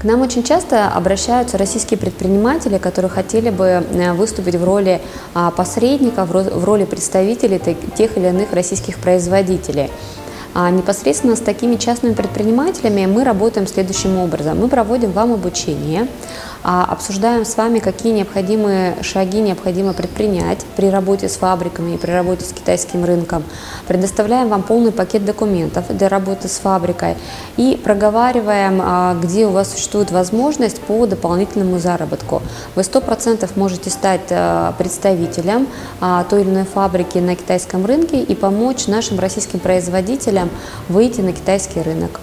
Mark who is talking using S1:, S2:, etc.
S1: К нам очень часто обращаются российские предприниматели, которые хотели бы э, выступить в роли а, посредника, в роли представителей тех или иных российских производителей. А непосредственно с такими частными предпринимателями мы работаем следующим образом. Мы проводим вам обучение, обсуждаем с вами, какие необходимые шаги необходимо предпринять при работе с фабриками и при работе с китайским рынком. Предоставляем вам полный пакет документов для работы с фабрикой и проговариваем, а, где у вас существует возможность по дополнительному заработку. Вы 100% можете стать а, представителем той или иной фабрики на китайском рынке и помочь нашим российским производителям выйти на китайский рынок.